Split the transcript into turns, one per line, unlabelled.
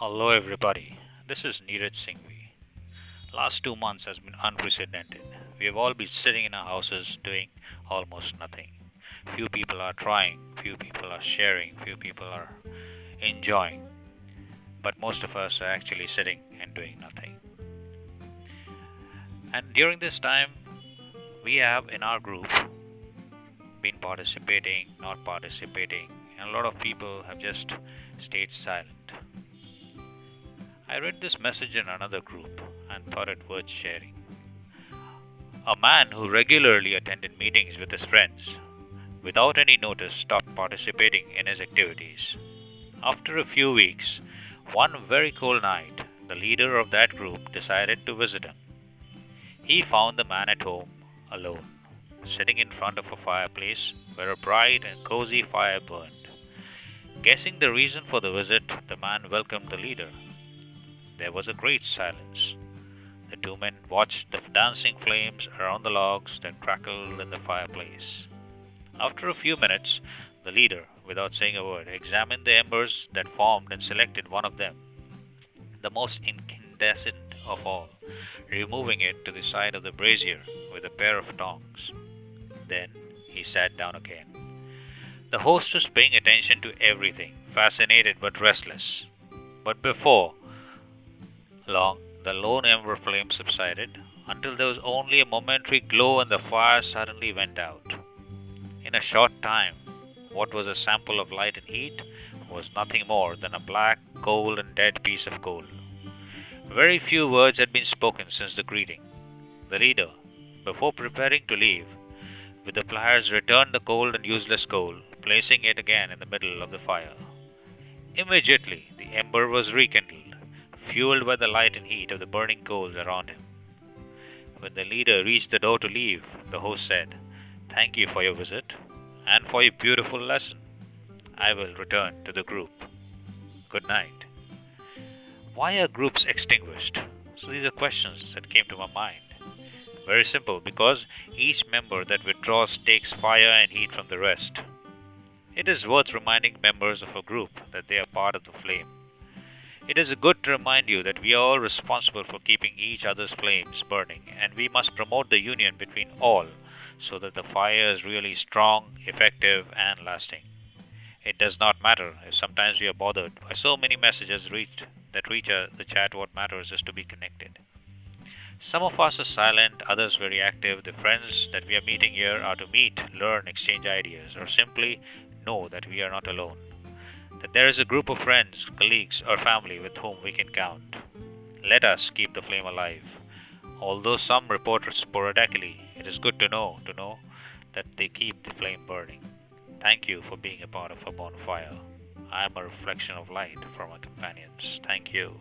Hello, everybody. This is Neeraj Singhvi. Last two months has been unprecedented. We have all been sitting in our houses doing almost nothing. Few people are trying, few people are sharing, few people are enjoying. But most of us are actually sitting and doing nothing. And during this time, we have in our group been participating, not participating, and a lot of people have just stayed silent. I read this message in another group and thought it worth sharing. A man who regularly attended meetings with his friends, without any notice, stopped participating in his activities. After a few weeks, one very cold night, the leader of that group decided to visit him. He found the man at home, alone, sitting in front of a fireplace where a bright and cozy fire burned. Guessing the reason for the visit, the man welcomed the leader there was a great silence. The two men watched the dancing flames around the logs that crackled in the fireplace. After a few minutes, the leader, without saying a word, examined the embers that formed and selected one of them, the most incandescent of all, removing it to the side of the brazier with a pair of tongs. Then he sat down again. The host was paying attention to everything, fascinated but restless. But before long, the lone ember flame subsided until there was only a momentary glow and the fire suddenly went out. In a short time, what was a sample of light and heat was nothing more than a black, cold, and dead piece of coal. Very few words had been spoken since the greeting. The leader, before preparing to leave, with the pliers returned the cold and useless coal, placing it again in the middle of the fire. Immediately, the ember was rekindled fueled by the light and heat of the burning coals around him. When the leader reached the door to leave, the host said, Thank you for your visit and for your beautiful lesson. I will return to the group. Good night. Why are groups extinguished? So these are questions that came to my mind. Very simple, because each member that withdraws takes fire and heat from the rest. It is worth reminding members of a group that they are part of the flame it is good to remind you that we are all responsible for keeping each other's flames burning, and we must promote the union between all so that the fire is really strong, effective, and lasting. It does not matter if sometimes we are bothered by so many messages reached that reach uh, the chat. What matters is to be connected. Some of us are silent, others very active. The friends that we are meeting here are to meet, learn, exchange ideas, or simply know that we are not alone that there is a group of friends, colleagues, or family with whom we can count. Let us keep the flame alive. Although some report sporadically, it is good to know to know that they keep the flame burning. Thank you for being a part of a bonfire. I am a reflection of light for my companions. Thank you.